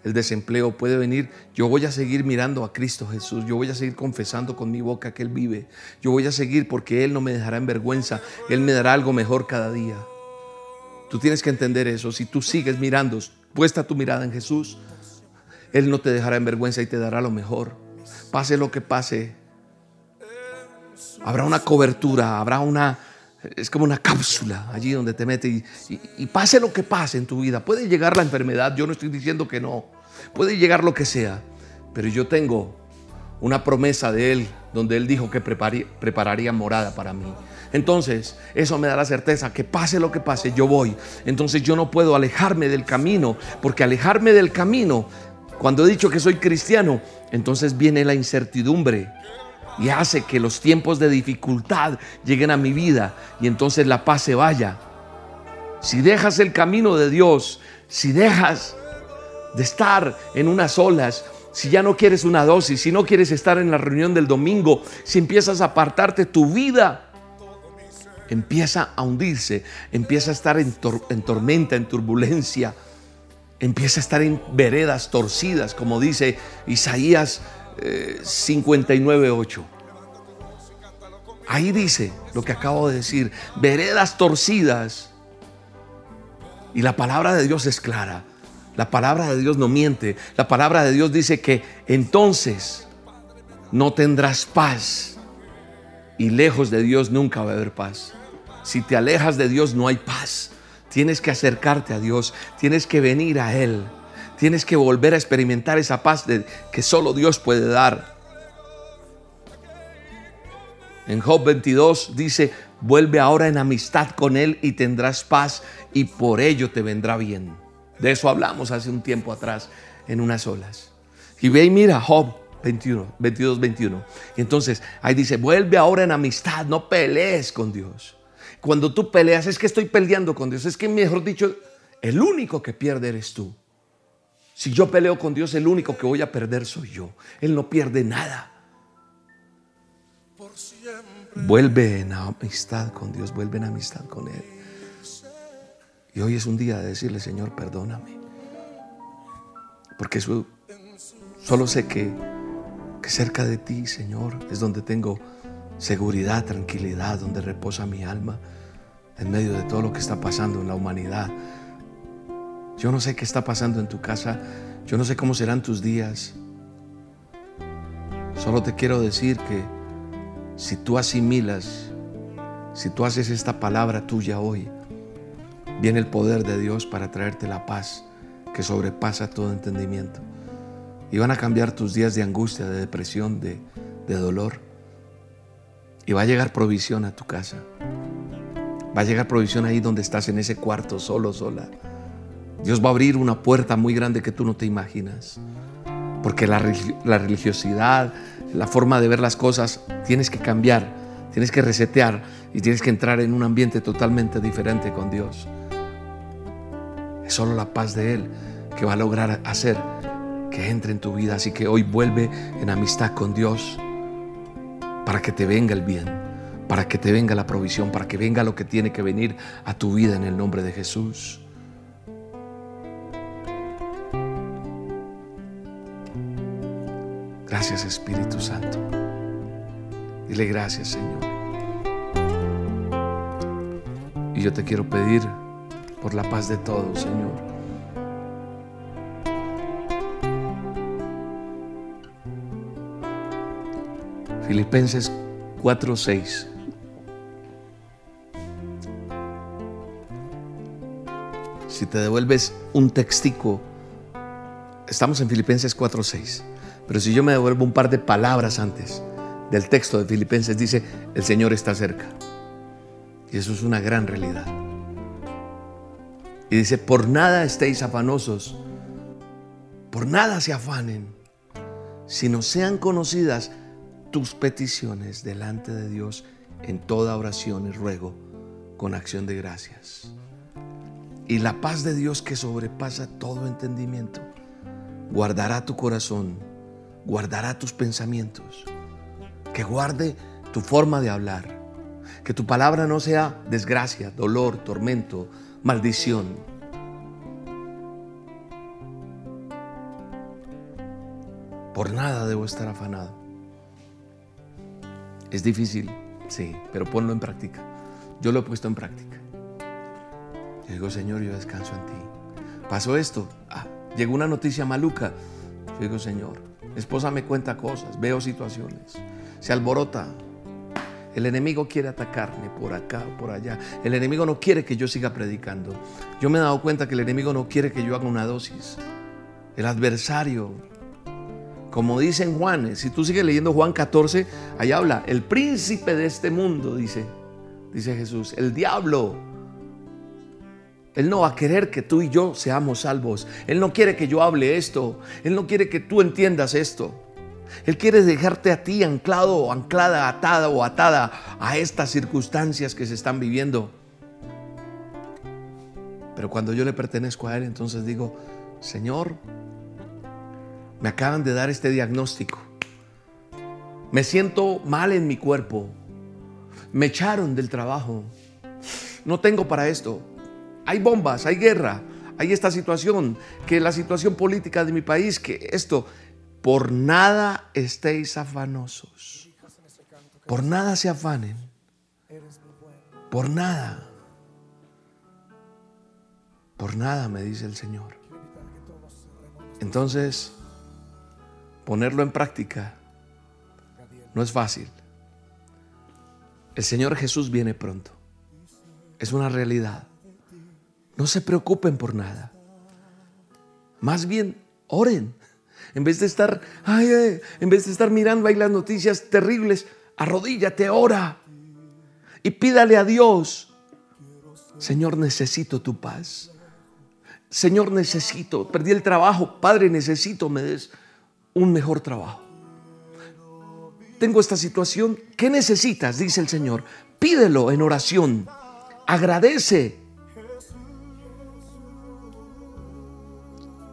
el desempleo, puede venir. Yo voy a seguir mirando a Cristo Jesús. Yo voy a seguir confesando con mi boca que Él vive. Yo voy a seguir porque Él no me dejará en vergüenza. Él me dará algo mejor cada día. Tú tienes que entender eso. Si tú sigues mirando, puesta tu mirada en Jesús, Él no te dejará en vergüenza y te dará lo mejor. Pase lo que pase, Habrá una cobertura, habrá una, es como una cápsula allí donde te mete y, pase lo que pase en tu vida. Puede llegar la enfermedad, yo no estoy diciendo que no. Puede llegar lo que sea, pero yo tengo una promesa de Él donde Él dijo que prepararía morada para mí. Entonces, eso me da la certeza que pase lo que pase, yo voy. Entonces yo no puedo alejarme del camino, porque alejarme del camino, cuando he dicho que soy cristiano, entonces viene la incertidumbre, y hace que los tiempos de dificultad lleguen a mi vida y entonces la paz se vaya. Si dejas el camino de Dios, si dejas de estar en unas olas, si ya no quieres una dosis, si no quieres estar en la reunión del domingo, si empiezas a apartarte tu vida, empieza a hundirse, empieza a estar en, en tormenta, en turbulencia, empieza a estar en veredas torcidas, como dice Isaías 59.8. Ahí dice lo que acabo de decir, veredas torcidas. Y la palabra de Dios es clara. La palabra de Dios no miente. La palabra de Dios dice que entonces no tendrás paz. Y lejos de Dios nunca va a haber paz. Si te alejas de Dios no hay paz. Tienes que acercarte a Dios. Tienes que venir a Él. Tienes que volver a experimentar esa paz que solo Dios puede dar. En Job 22 dice, vuelve ahora en amistad con Él y tendrás paz y por ello te vendrá bien. De eso hablamos hace un tiempo atrás en unas olas. Y ve y mira Job 21, 22, 21. Y entonces ahí dice, vuelve ahora en amistad, no pelees con Dios. Cuando tú peleas es que estoy peleando con Dios, es que mejor dicho, el único que pierde eres tú. Si yo peleo con Dios, el único que voy a perder soy yo. Él no pierde nada. Vuelve en amistad con Dios, vuelve en amistad con Él. Y hoy es un día de decirle, Señor, perdóname. Porque solo sé que, que cerca de ti, Señor, es donde tengo seguridad, tranquilidad, donde reposa mi alma en medio de todo lo que está pasando en la humanidad yo no sé qué está pasando en tu casa. Yo no sé cómo serán tus días. Solo te quiero decir que si tú asimilas, si tú haces esta palabra tuya hoy, viene el poder de Dios para traerte la paz que sobrepasa todo entendimiento. Y van a cambiar tus días de angustia, de depresión, de, de dolor. Y va a llegar provisión a tu casa. Va a llegar provisión ahí donde estás en ese cuarto solo, sola. Dios va a abrir una puerta muy grande que tú no te imaginas. Porque la, religiosidad, la forma de ver las cosas, tienes que cambiar, tienes que resetear y tienes que entrar en un ambiente totalmente diferente con Dios. Es solo la paz de Él que va a lograr hacer que entre en tu vida. Así que hoy vuelve en amistad con Dios para que te venga el bien, para que te venga la provisión, para que venga lo que tiene que venir a tu vida en el nombre de Jesús. Gracias Espíritu Santo. Dile gracias Señor. Y yo te quiero pedir por la paz de todos, Señor. Filipenses 4:6. Si te devuelves un textico, estamos en Filipenses 4:6, pero si yo me devuelvo un par de palabras antes del texto de Filipenses, dice, el Señor está cerca. Y eso es una gran realidad. Y dice, por nada estéis afanosos, por nada se afanen, sino sean conocidas tus peticiones delante de Dios en toda oración y ruego con acción de gracias. Y la paz de Dios que sobrepasa todo entendimiento, guardará tu corazón, guardará tus pensamientos, que guarde tu forma de hablar, que tu palabra no sea desgracia, dolor, tormento, maldición. Por nada debo estar afanado. Es difícil, sí, pero ponlo en práctica. Yo lo he puesto en práctica. Yo digo, Señor, yo descanso en ti. Pasó esto. Ah, llegó una noticia maluca. Yo digo, Señor, mi esposa me cuenta cosas, veo situaciones. Se alborota. El enemigo quiere atacarme por acá, por allá. El enemigo no quiere que yo siga predicando. Yo me he dado cuenta que el enemigo no quiere que yo haga una dosis. El adversario como dice en Juan, si tú sigues leyendo Juan 14, ahí habla, el príncipe de este mundo, dice, dice Jesús, el diablo. Él no va a querer que tú y yo seamos salvos. Él no quiere que yo hable esto. Él no quiere que tú entiendas esto. Él quiere dejarte a ti anclado, anclada, atada o atada a estas circunstancias que se están viviendo. Pero cuando yo le pertenezco a Él, entonces digo, Señor, me acaban de dar este diagnóstico. Me siento mal en mi cuerpo. Me echaron del trabajo. No tengo para esto. Hay bombas, hay guerra, hay esta situación, que la situación política de mi país, que esto, por nada estéis afanosos. Por nada se afanen. Por nada. Por nada, me dice el Señor. Entonces, ponerlo en práctica no es fácil. El Señor Jesús viene pronto. Es una realidad. No se preocupen por nada. Más bien, oren. En vez de estar, en vez de estar mirando ahí las noticias terribles, arrodíllate, ora. Y pídale a Dios, Señor, necesito tu paz. Señor, necesito, perdí el trabajo, Padre, necesito, me des un mejor trabajo. Tengo esta situación, ¿qué necesitas? Dice el Señor. Pídelo en oración. Agradece.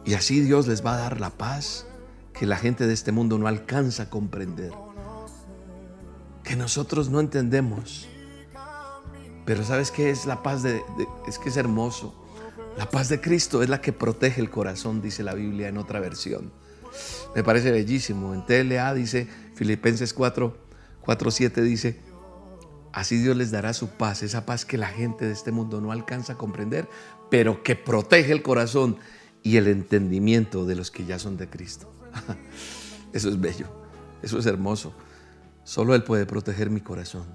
Y así Dios les va a dar la paz que la gente de este mundo no alcanza a comprender. Que nosotros no entendemos. Pero ¿sabes qué es la paz de, es que es hermoso? La paz de Cristo es la que protege el corazón, dice la Biblia en otra versión. Me parece bellísimo. En TLA dice, Filipenses 4, 4, 7 dice, así Dios les dará su paz, esa paz que la gente de este mundo no alcanza a comprender, pero que protege el corazón y el entendimiento de los que ya son de Cristo. Eso es bello, eso es hermoso. Solo Él puede proteger mi corazón.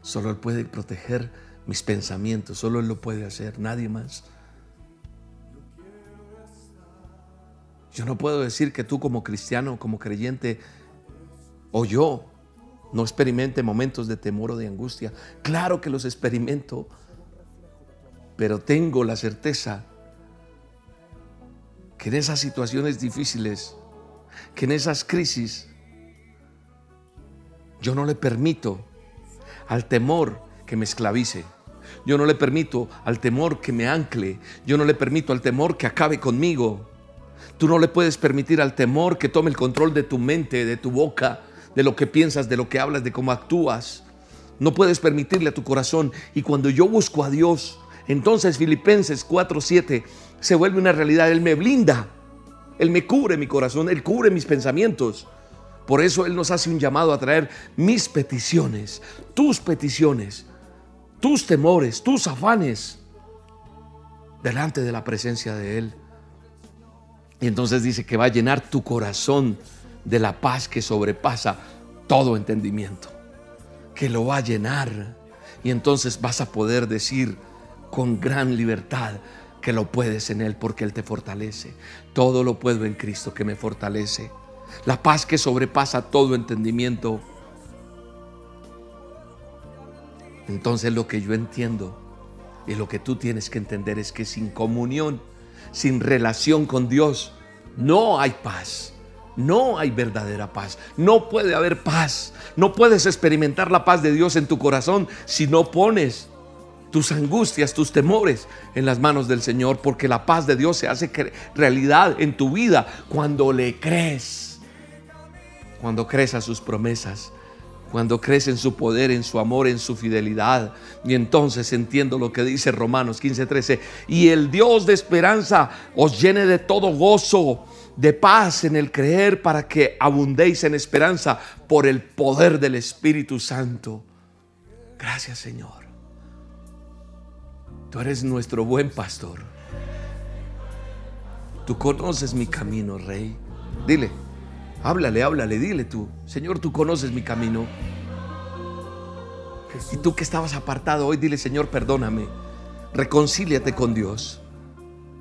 Solo Él puede proteger mis pensamientos. Solo Él lo puede hacer, nadie más. Yo no puedo decir que tú como cristiano, como creyente, o yo, no experimente momentos de temor o de angustia. Claro que los experimento, pero tengo la certeza que en esas situaciones difíciles, que en esas crisis, yo no le permito al temor que me esclavice. Yo no le permito al temor que me ancle. Yo no le permito al temor que acabe conmigo. Tú no le puedes permitir al temor que tome el control de tu mente, de tu boca, de lo que piensas, de lo que hablas, de cómo actúas. No puedes permitirle a tu corazón. Y cuando yo busco a Dios, entonces Filipenses 4:7 se vuelve una realidad. Él me blinda. Él me cubre mi corazón. Él cubre mis pensamientos. Por eso Él nos hace un llamado a traer mis peticiones, tus peticiones, tus temores, tus afanes delante de la presencia de Él. Y entonces dice que va a llenar tu corazón de la paz que sobrepasa todo entendimiento. Que lo va a llenar. Y entonces vas a poder decir con gran libertad que lo puedes en Él porque Él te fortalece. Todo lo puedo en Cristo que me fortalece. La paz que sobrepasa todo entendimiento. Entonces lo que yo entiendo y lo que tú tienes que entender es que sin comunión, sin relación con Dios, no hay paz. No hay verdadera paz. No puede haber paz. No puedes experimentar la paz de Dios en tu corazón si no pones tus angustias, tus temores en las manos del Señor, porque la paz de Dios se hace realidad en tu vida cuando le crees, cuando crees a sus promesas, cuando crees en su poder, en su amor, en su fidelidad. Y entonces entiendo lo que dice Romanos 15:13. Y el Dios de esperanza os llene de todo gozo, de paz en el creer, para que abundéis en esperanza por el poder del Espíritu Santo. Gracias Señor. Tú eres nuestro buen pastor. Tú conoces mi camino, Rey. Dile. Háblale, háblale, dile tú. Señor, tú conoces mi camino. Y tú que estabas apartado hoy, dile, Señor, perdóname. Reconcíliate con Dios.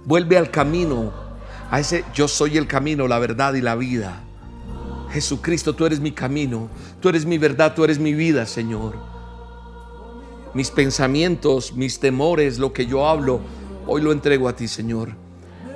Vuelve al camino, a ese yo soy el camino, la verdad y la vida. Jesucristo, tú eres mi camino, tú eres mi verdad, tú eres mi vida, Señor. Mis pensamientos, mis temores, lo que yo hablo, hoy lo entrego a ti, Señor.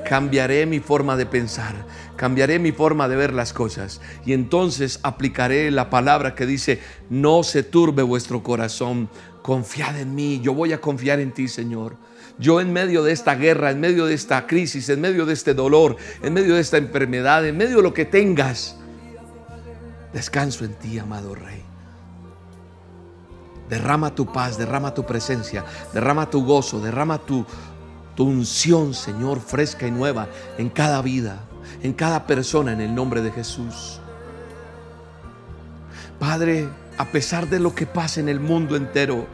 Cambiaré mi forma de pensar, cambiaré mi forma de ver las cosas y entonces aplicaré la palabra que dice, no se turbe vuestro corazón, confiad en mí, yo voy a confiar en ti, Señor. Yo en medio de esta guerra, en medio de esta crisis, en medio de este dolor, en medio de esta enfermedad, en medio de lo que tengas, descanso en ti, amado Rey. Derrama tu paz, derrama tu presencia, derrama tu gozo, derrama tu, tu unción, Señor, fresca y nueva en cada vida en cada persona en el nombre de Jesús. Padre, a pesar de lo que pase en el mundo entero,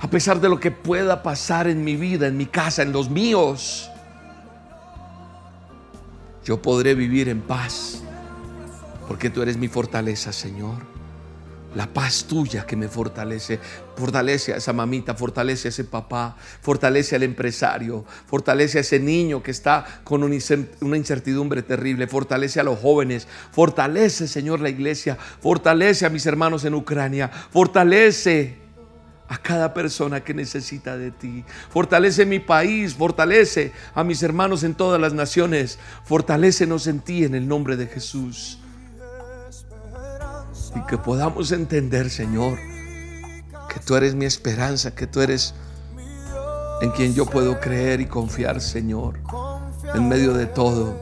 a pesar de lo que pueda pasar en mi vida, en mi casa, en los míos, yo podré vivir en paz, porque tú eres mi fortaleza, Señor. La paz tuya que me fortalece. Fortalece a esa mamita, fortalece a ese papá, fortalece al empresario, fortalece a ese niño que está con una incertidumbre terrible, fortalece a los jóvenes, fortalece, Señor, la iglesia, fortalece a mis hermanos en Ucrania, fortalece a cada persona que necesita de ti. Fortalece mi país, fortalece a mis hermanos en todas las naciones, fortalécenos en ti en el nombre de Jesús y que podamos entender, Señor, que tú eres mi esperanza, que tú eres en quien yo puedo creer y confiar, Señor, en medio de todo.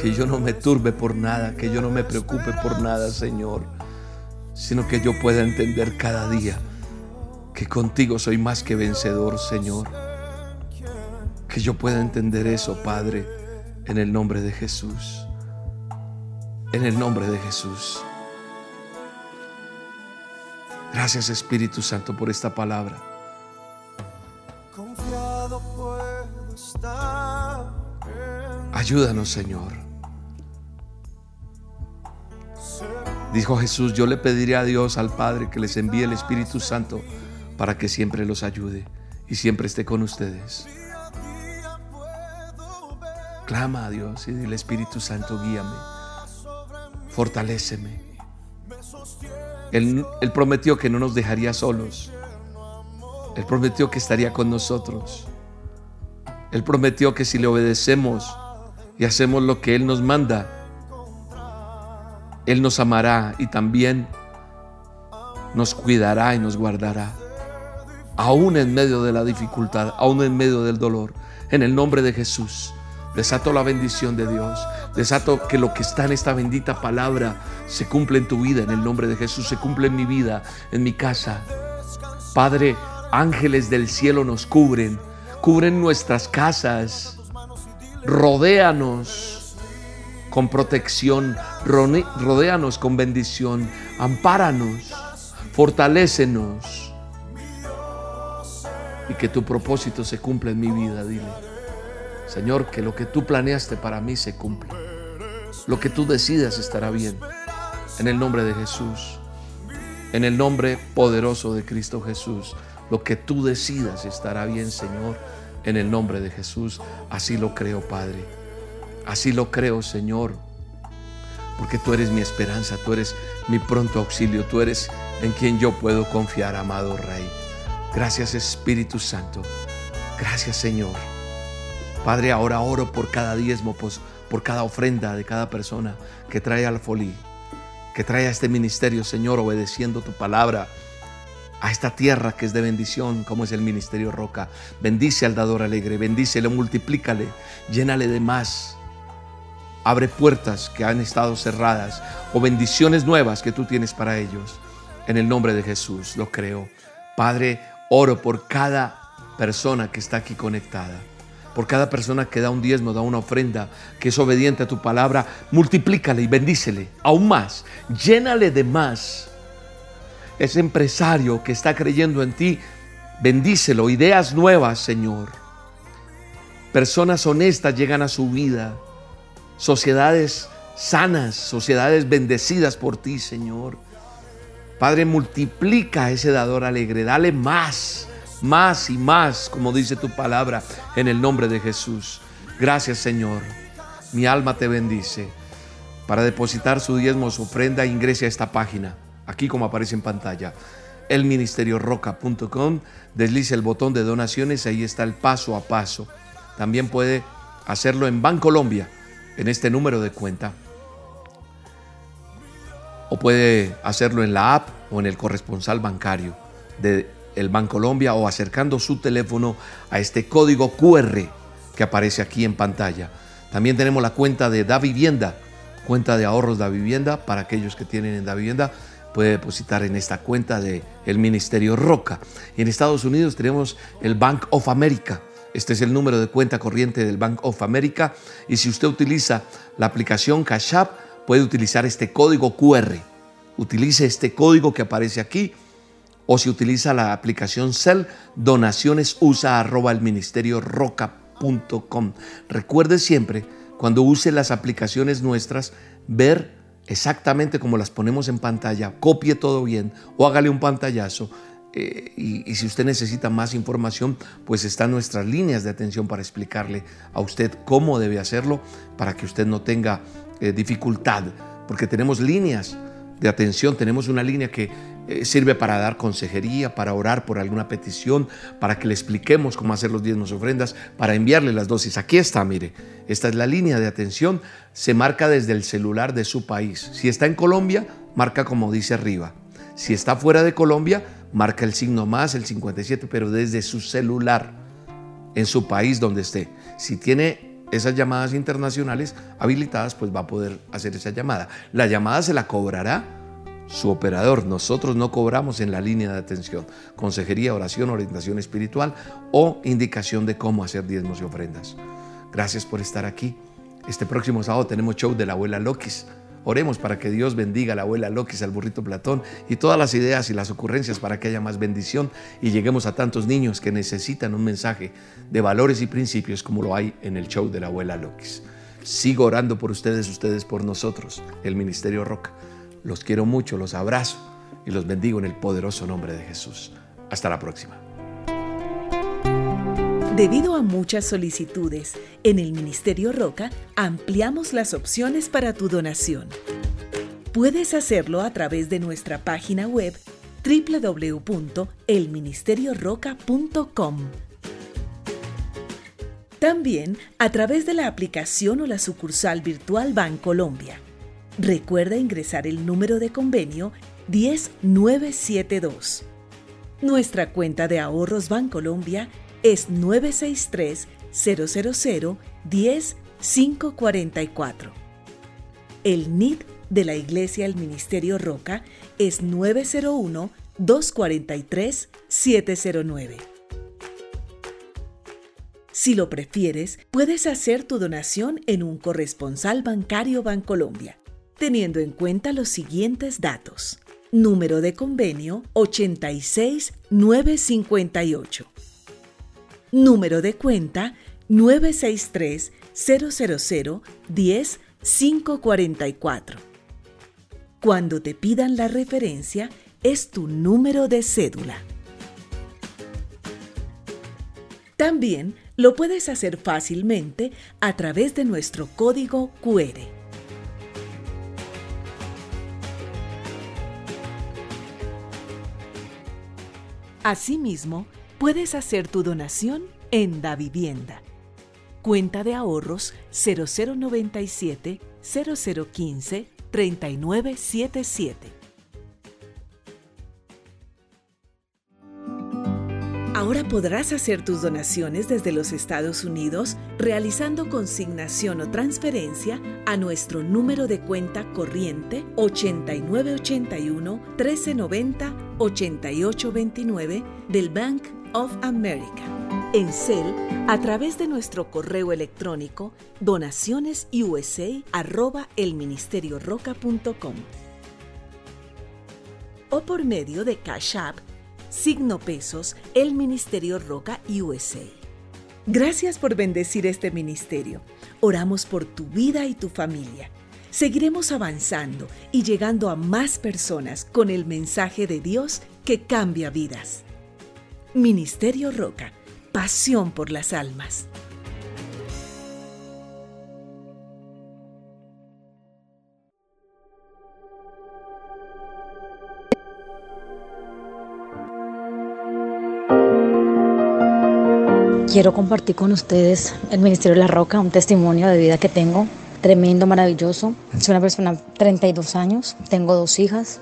Que yo no me turbe por nada, que yo no me preocupe por nada, Señor, sino que yo pueda entender cada día que contigo soy más que vencedor, Señor. Que yo pueda entender eso, Padre, en el nombre de Jesús en el nombre de Jesús. Gracias Espíritu Santo por esta palabra. Ayúdanos Señor. Dijo Jesús, yo le pediré a Dios, al Padre, que les envíe el Espíritu Santo para que siempre los ayude y siempre esté con ustedes. Clama a Dios y dile Espíritu Santo, guíame fortaléceme. Él, prometió que no nos dejaría solos. Él prometió que estaría con nosotros. Él prometió que si le obedecemos y hacemos lo que Él nos manda, Él nos amará y también nos cuidará y nos guardará. Aún en medio de la dificultad, aún en medio del dolor, en el nombre de Jesús. Desato la bendición de Dios. Desato que lo que está en esta bendita palabra se cumple en tu vida, en el nombre de Jesús, se cumple en mi vida, en mi casa. Padre, ángeles del cielo nos cubren, cubren nuestras casas, rodéanos con protección, rodéanos con bendición, ampáranos, fortalécenos y que tu propósito se cumpla en mi vida, dile. Señor, que lo que tú planeaste para mí se cumpla. Lo que tú decidas estará bien. En el nombre de Jesús. En el nombre poderoso de Cristo Jesús. Lo que tú decidas estará bien, Señor. En el nombre de Jesús. Así lo creo, Padre. Así lo creo, Señor. Porque tú eres mi esperanza, tú eres mi pronto auxilio, tú eres en quien yo puedo confiar, amado Rey. Gracias Espíritu Santo. Gracias Señor. Padre, ahora oro por cada diezmo, por cada ofrenda de cada persona que trae al folí, que trae a este ministerio, Señor, obedeciendo tu palabra, a esta tierra que es de bendición, como es el ministerio Roca. Bendice al dador alegre, bendícelo, multiplícale, llénale de más. Abre puertas que han estado cerradas o bendiciones nuevas que tú tienes para ellos. En el nombre de Jesús, lo creo. Padre, oro por cada persona que está aquí conectada por cada persona que da un diezmo, da una ofrenda, que es obediente a tu palabra, multiplícale y bendícele aún más, llénale de más. Ese empresario que está creyendo en ti, bendícelo, ideas nuevas, Señor. Personas honestas llegan a su vida, sociedades sanas, sociedades bendecidas por ti, Señor. Padre, multiplica a ese dador alegre, dale más más y más, como dice tu palabra, en el nombre de Jesús. Gracias Señor. Mi alma te bendice. Para depositar su diezmo, su ofrenda, ingrese a esta página, aquí como aparece en pantalla, elministerioroca.com, deslice el botón de donaciones, ahí está el paso a paso. También puede hacerlo en Bancolombia, en este número de cuenta. O puede hacerlo en la app o en el corresponsal bancario de el Bancolombia o acercando su teléfono a este código QR que aparece aquí en pantalla. También tenemos la cuenta de Da Vivienda, cuenta de ahorros Da Vivienda para aquellos que tienen en Da Vivienda puede depositar en esta cuenta del el Ministerio Roca. Y en Estados Unidos tenemos el Bank of America. Este es el número de cuenta corriente del Bank of America. Y si usted utiliza la aplicación Cash App, puede utilizar este código QR. Utilice este código que aparece aquí o si utiliza la aplicación Cell, donaciones usa arroba el ministerio. Recuerde siempre, cuando use las aplicaciones nuestras, ver exactamente como las ponemos en pantalla, copie todo bien o hágale un pantallazo. Eh, y, si usted necesita más información, pues están nuestras líneas de atención para explicarle a usted cómo debe hacerlo para que usted no tenga eh, dificultad, porque tenemos líneas de atención, tenemos una línea que eh, sirve para dar consejería, para orar por alguna petición, para que le expliquemos cómo hacer los diezmos ofrendas, para enviarle las dosis. Aquí está, mire, esta es la línea de atención, se marca desde el celular de su país. Si está en Colombia, marca como dice arriba. Si está fuera de Colombia, marca el signo más, el 57, pero desde su celular, en su país donde esté. Si tiene esas llamadas internacionales habilitadas, pues va a poder hacer esa llamada. La llamada se la cobrará su operador. Nosotros no cobramos en la línea de atención, consejería, oración, orientación espiritual o indicación de cómo hacer diezmos y ofrendas. Gracias por estar aquí. Este próximo sábado tenemos show de la abuela Lokis. Oremos para que Dios bendiga a la abuela Lokis, al burrito Platón y todas las ideas y las ocurrencias para que haya más bendición y lleguemos a tantos niños que necesitan un mensaje de valores y principios como lo hay en el show de la abuela Lokis. Sigo orando por ustedes, ustedes por nosotros, el Ministerio Roca. Los quiero mucho, los abrazo y los bendigo en el poderoso nombre de Jesús. Hasta la próxima. Debido a muchas solicitudes, en el Ministerio Roca ampliamos las opciones para tu donación. Puedes hacerlo a través de nuestra página web www.elministerioroca.com. También a través de la aplicación o la sucursal virtual Bancolombia. Recuerda ingresar el número de convenio 10972. Nuestra cuenta de ahorros Bancolombia es 963 000 10 544. El NID de la Iglesia del Ministerio Roca es 901 243 709. Si lo prefieres, puedes hacer tu donación en un corresponsal bancario Bancolombia, teniendo en cuenta los siguientes datos. Número de convenio 86958. Número de cuenta 963 000 10 544. Cuando te pidan la referencia, es tu número de cédula. También lo puedes hacer fácilmente a través de nuestro código QR. Asimismo, puedes hacer tu donación en Da Vivienda. Cuenta de ahorros 0097 0015 3977. Ahora podrás hacer tus donaciones desde los Estados Unidos realizando consignación o transferencia a nuestro número de cuenta corriente 8981 1390 8829 del Bank of America. En CEL, a través de nuestro correo electrónico donacionesusa@elministerioroca.com o por medio de Cash App signo pesos, el Ministerio Roca USA. Gracias por bendecir este ministerio. Oramos por tu vida y tu familia. Seguiremos avanzando y llegando a más personas con el mensaje de Dios que cambia vidas. Ministerio Roca, pasión por las almas. Quiero compartir con ustedes el Ministerio de la Roca, un testimonio de vida que tengo, tremendo, maravilloso. Soy una persona de 32 años, tengo dos hijas.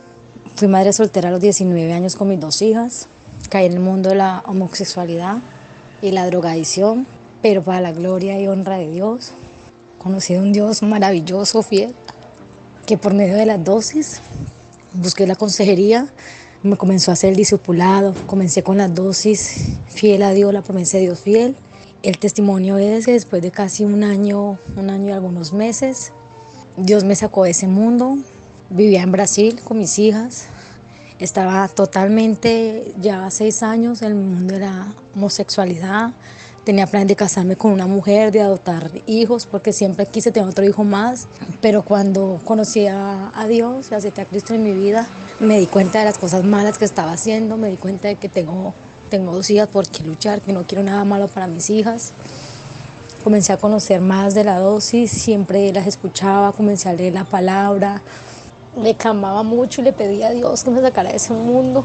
Fui madre soltera a los 19 años con mis dos hijas. Caí en el mundo de la homosexualidad y la drogadicción, pero para la gloria y honra de Dios. Conocí a un Dios maravilloso, fiel, que por medio de las dosis busqué la consejería me comenzó a hacer el discipulado, comencé con las dosis, fiel a Dios, la promesa de Dios fiel. El testimonio es que después de casi un año, un año y algunos meses, Dios me sacó de ese mundo. Vivía en Brasil con mis hijas. Estaba totalmente ya seis años en el mundo de la homosexualidad. Tenía planes de casarme con una mujer, de adoptar hijos, porque siempre quise tener otro hijo más. Pero cuando conocí a, a Dios, acepté a Cristo en mi vida, me di cuenta de las cosas malas que estaba haciendo, me di cuenta de que tengo, tengo dos hijas por qué luchar, que no quiero nada malo para mis hijas. Comencé a conocer más de la dosis, siempre las escuchaba, comencé a leer la palabra, me clamaba mucho y le pedía a Dios que me sacara de ese mundo,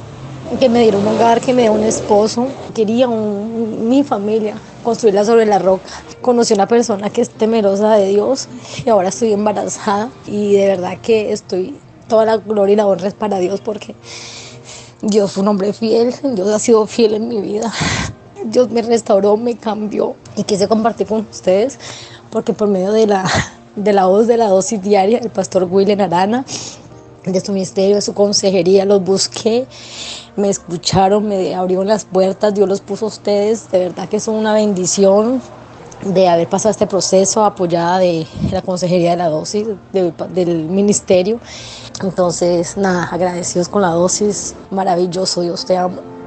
que me diera un hogar, que me diera un esposo. Quería mi familia, construirla sobre la roca. Conocí a una persona que es temerosa de Dios y ahora estoy embarazada y de verdad que estoy toda la gloria y la honra es para Dios porque Dios fue un hombre fiel, Dios ha sido fiel en mi vida. Dios me restauró, me cambió y quise compartir con ustedes porque por medio de la, de la voz de la dosis diaria, el pastor William Arana, de su ministerio, de su consejería, los busqué, me escucharon, me abrieron las puertas, Dios los puso a ustedes, de verdad que son una bendición de haber pasado este proceso apoyada de la consejería de la dosis del ministerio entonces, nada, agradecidos con la dosis, maravilloso, Dios te amo.